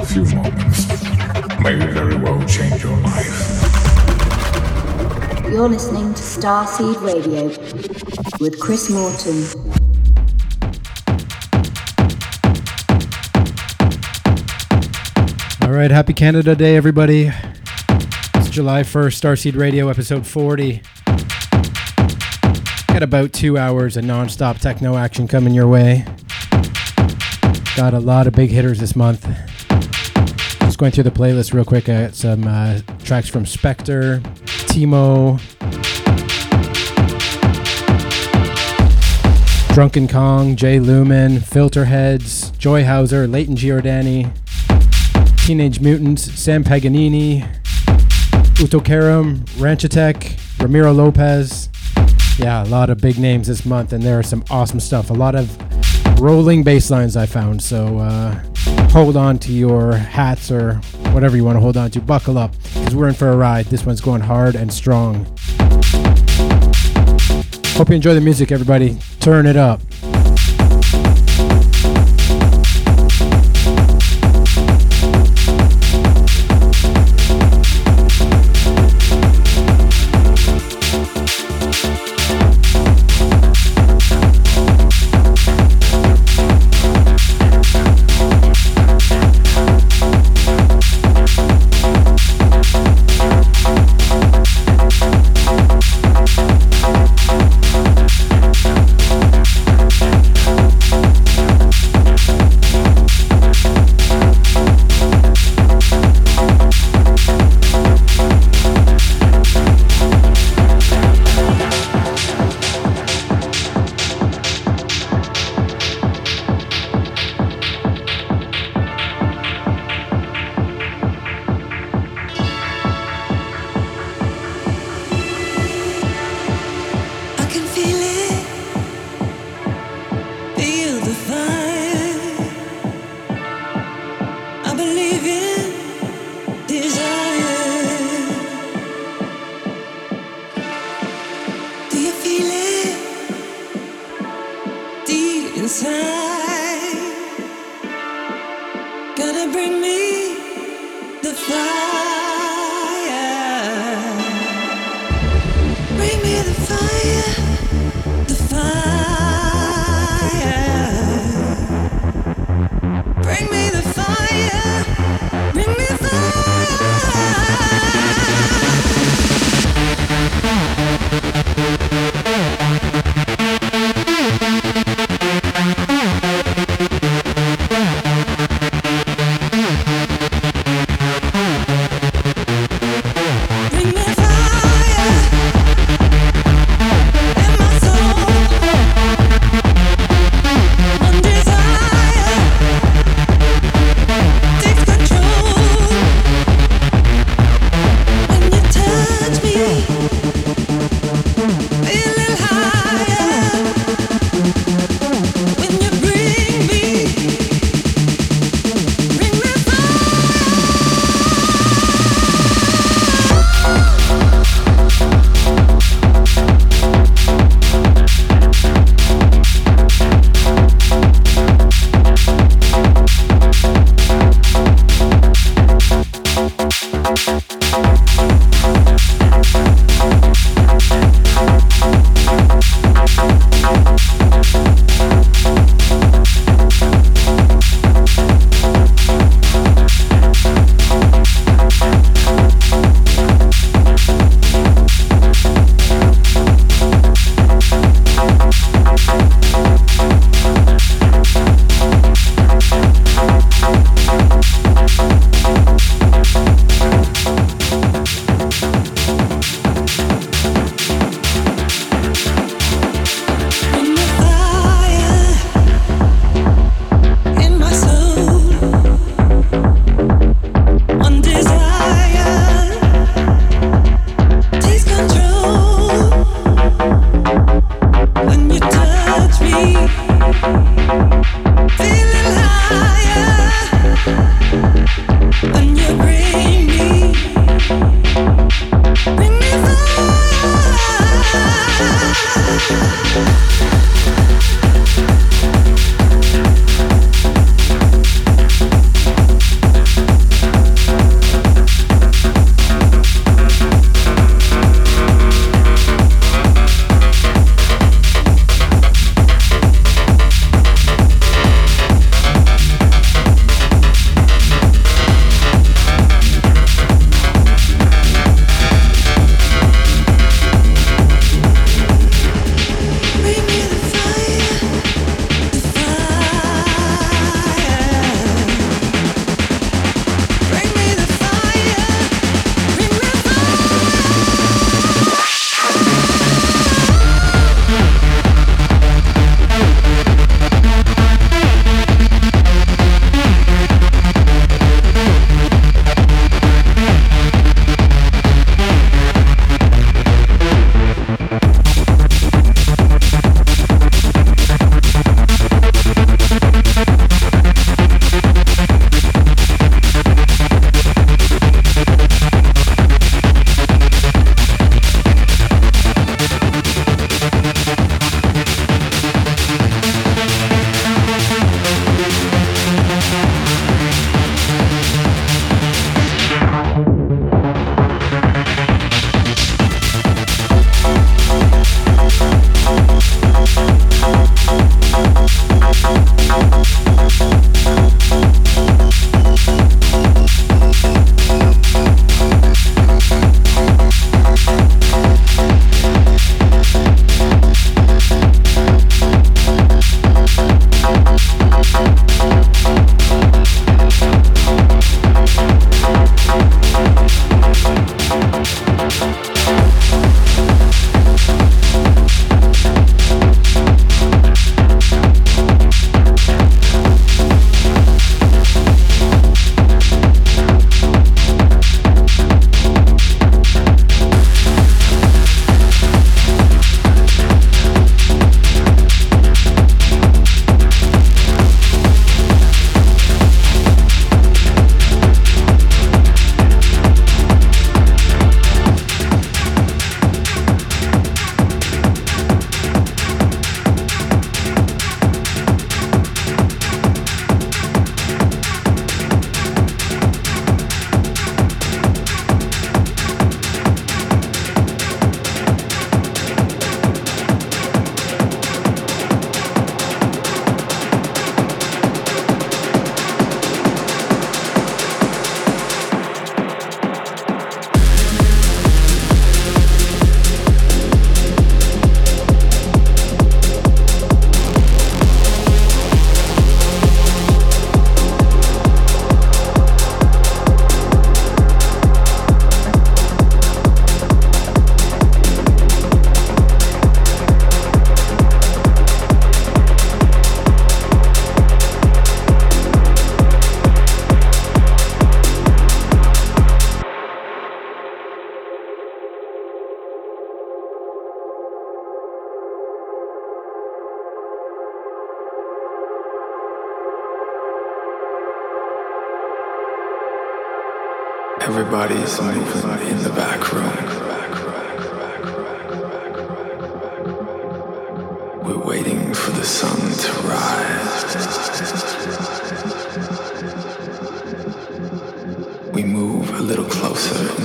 a few moments may very well change your life. You're listening to Starseed Radio with Kris Morton. All right, happy Canada Day, everybody. It's July 1st, Starseed Radio, episode 40. Got about two hours of non stop techno action coming your way. Got a lot of big hitters this month. Going through the playlist real quick. I got some uh, tracks from Spektre, Timmo, Drunken Kong, Jay Lumen, Filterheadz, Joy Hauser, Layton Giordani, Teenage Mutants, Sam Paganini, Uto Karem, Ranchatek, Ramiro Lopez. Yeah, a lot of big names this month, and there are some awesome stuff. A lot of rolling bass lines I found. So uh, hold on to your hats or whatever you want to hold on to. Buckle up because we're in for a ride. This one's going hard and strong. Hope you enjoy the music, everybody. Turn it up. Everybody's moving in the back room. We're waiting for the sun to rise. We move a little closer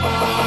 Bye.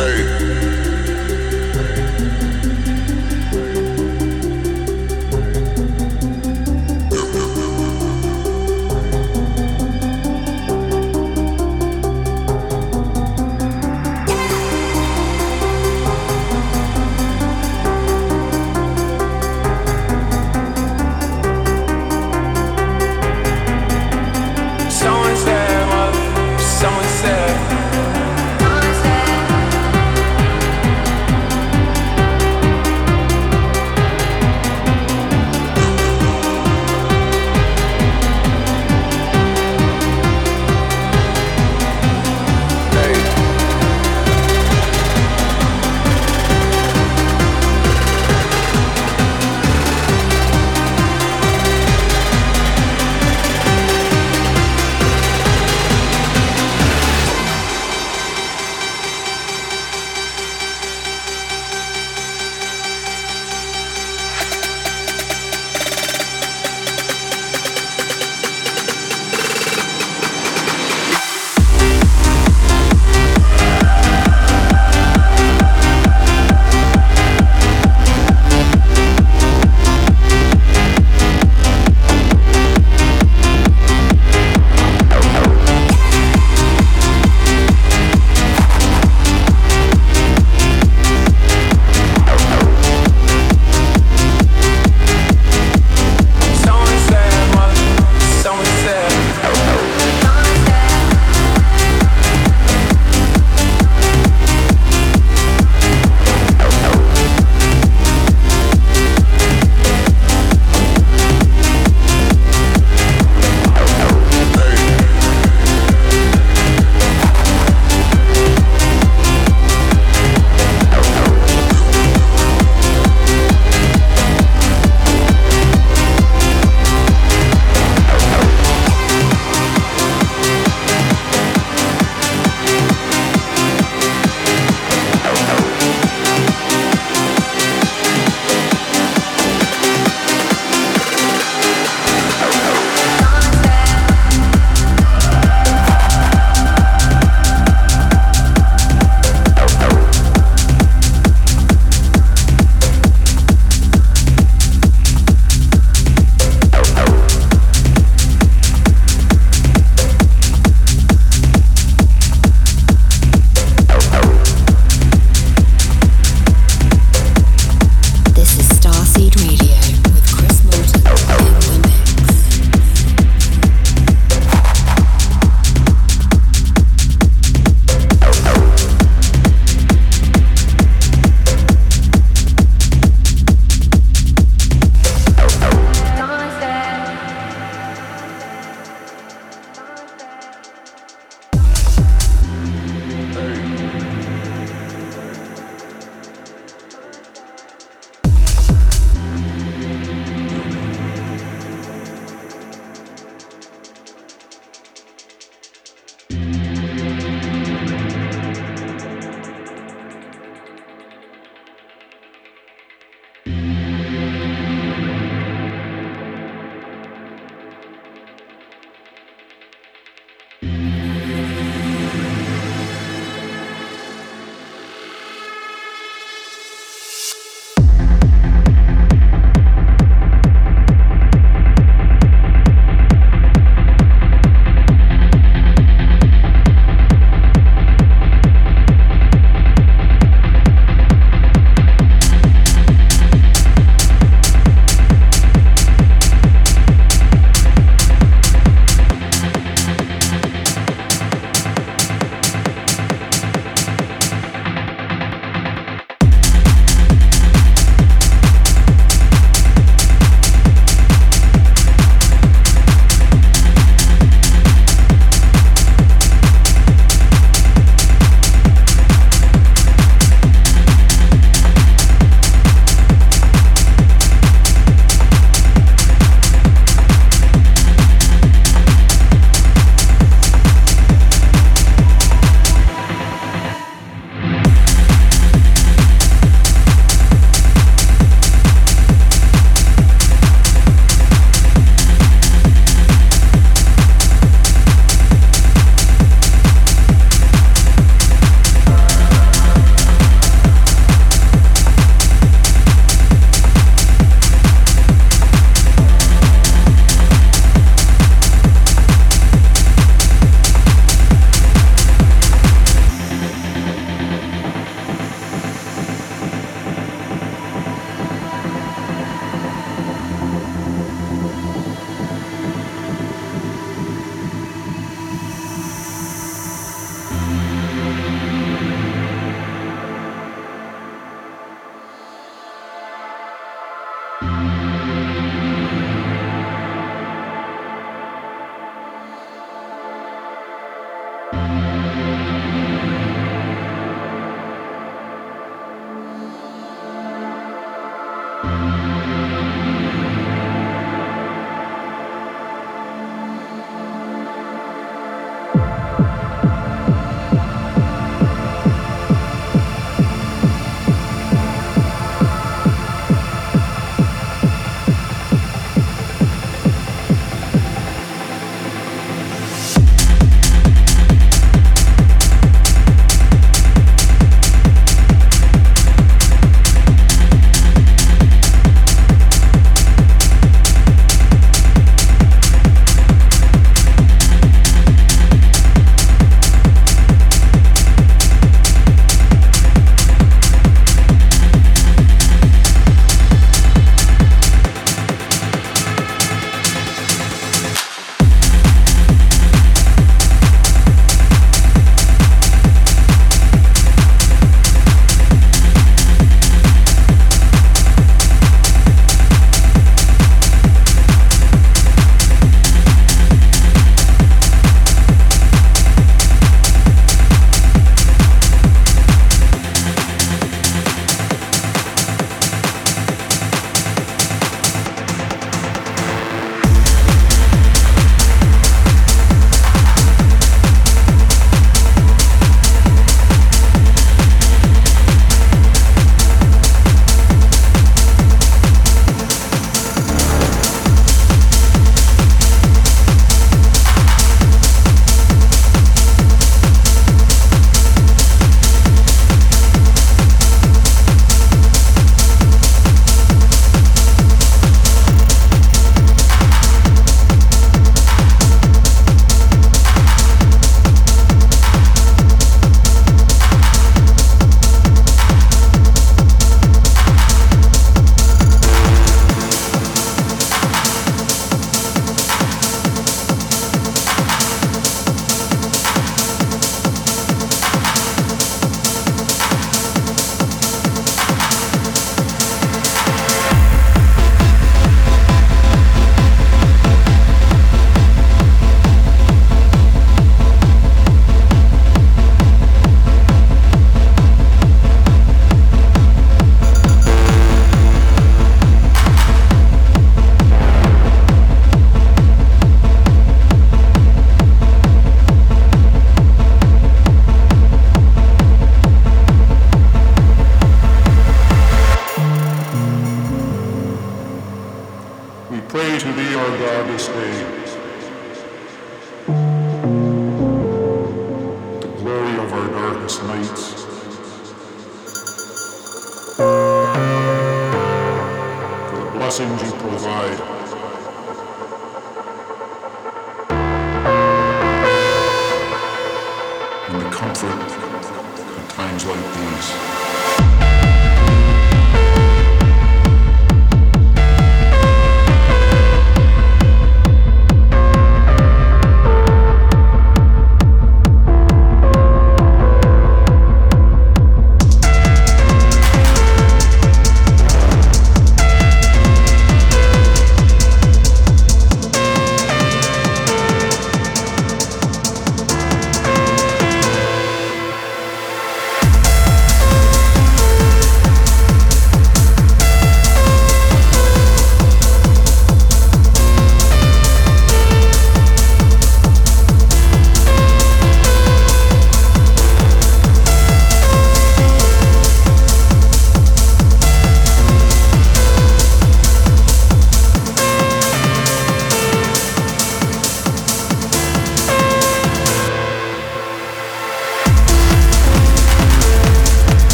Someone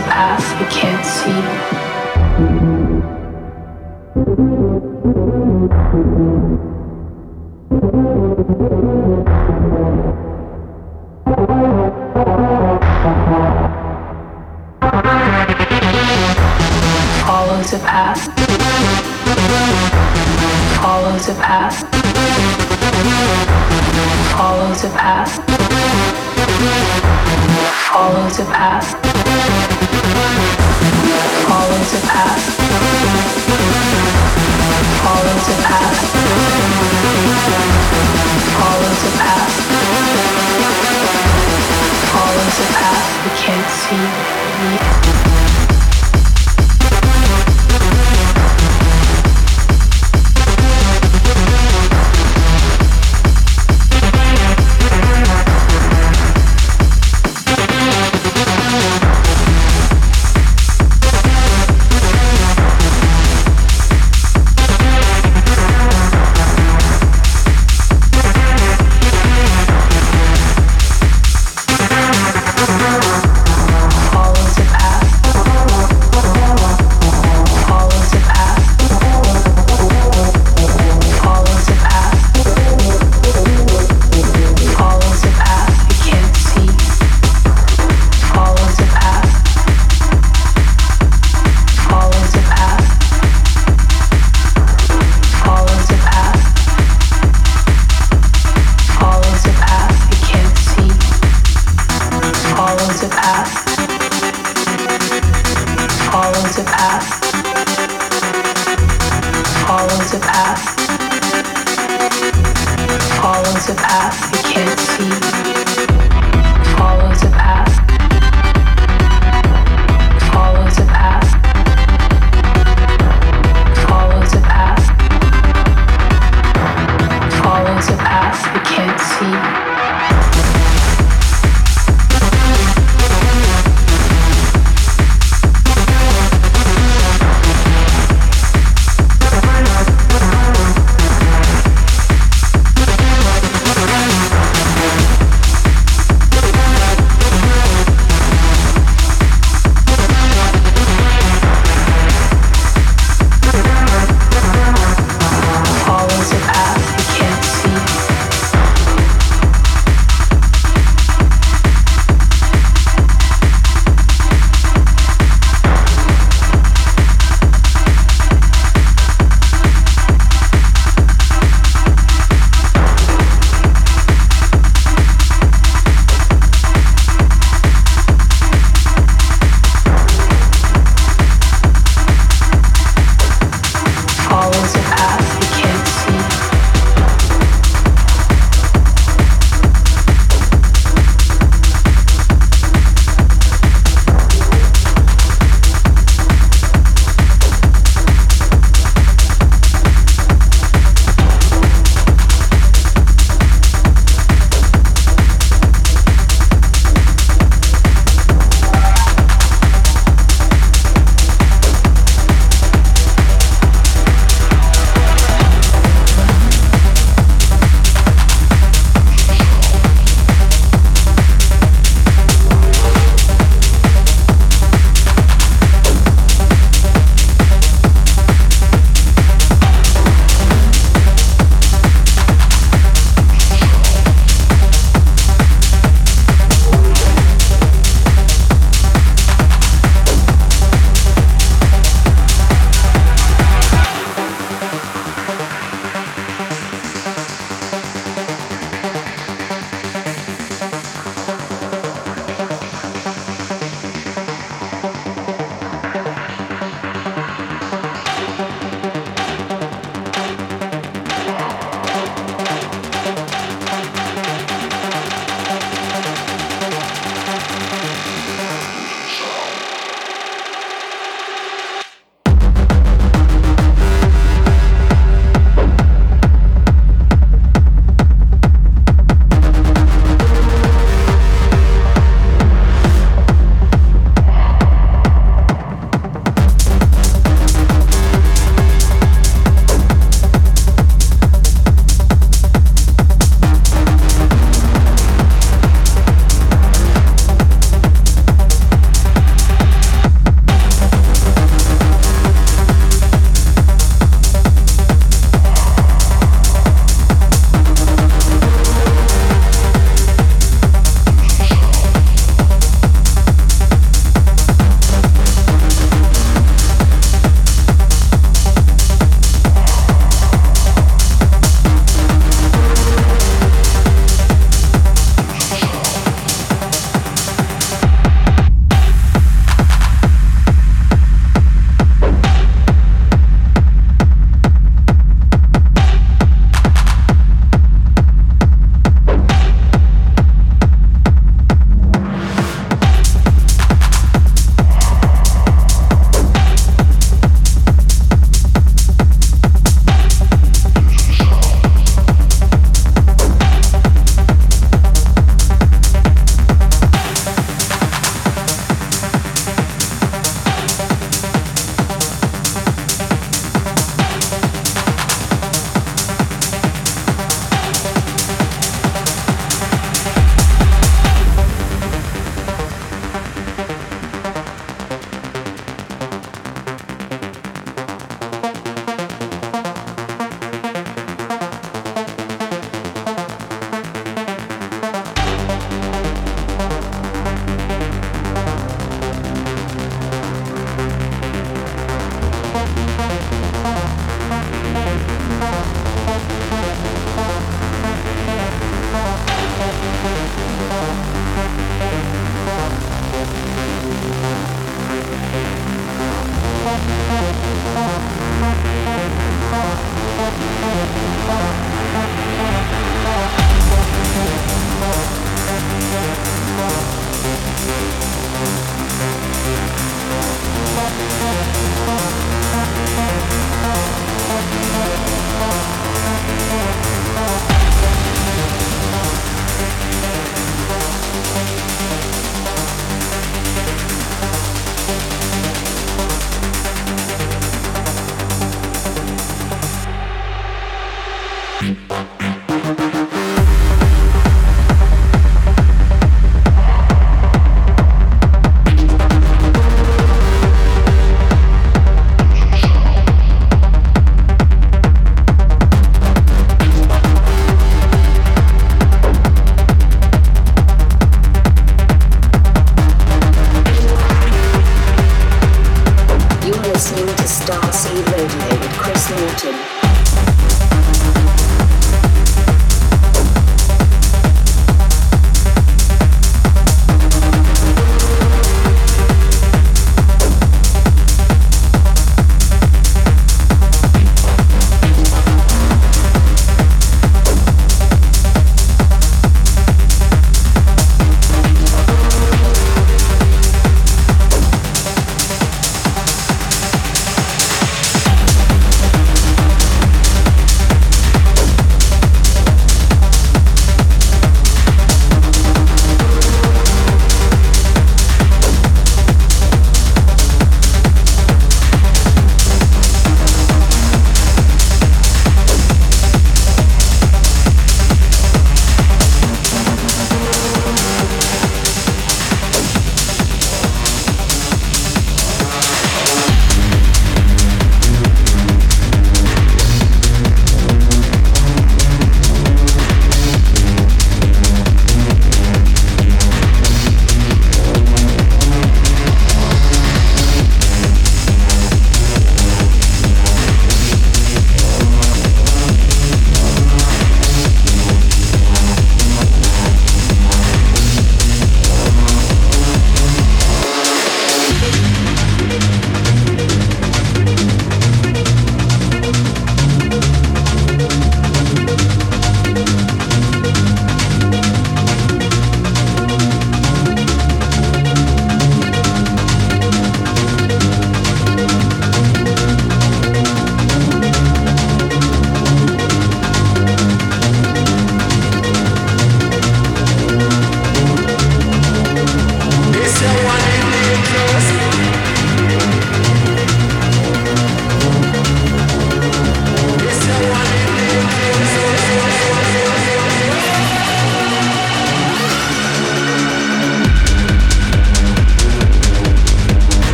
follows a path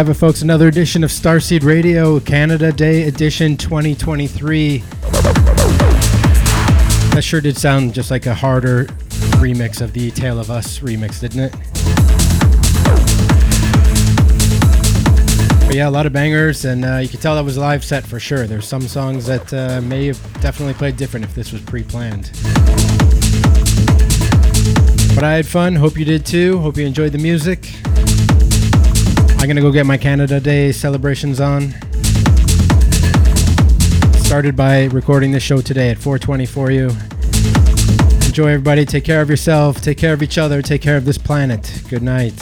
have it, folks. Another edition of Starseed Radio, Canada Day Edition 2023. That sure did sound just like a harder remix of the Tale of Us remix, didn't it? But yeah, a lot of bangers, and uh, you could tell that was a live set for sure. There's some songs that uh, may have definitely played different if this was pre planned. But I had fun. Hope you did too. Hope you enjoyed the music. I'm gonna go get my Canada Day celebrations on. Started by recording this show today at 4:20 for you. Enjoy, everybody. Take care of yourself. Take care of each other. Take care of this planet. Good night.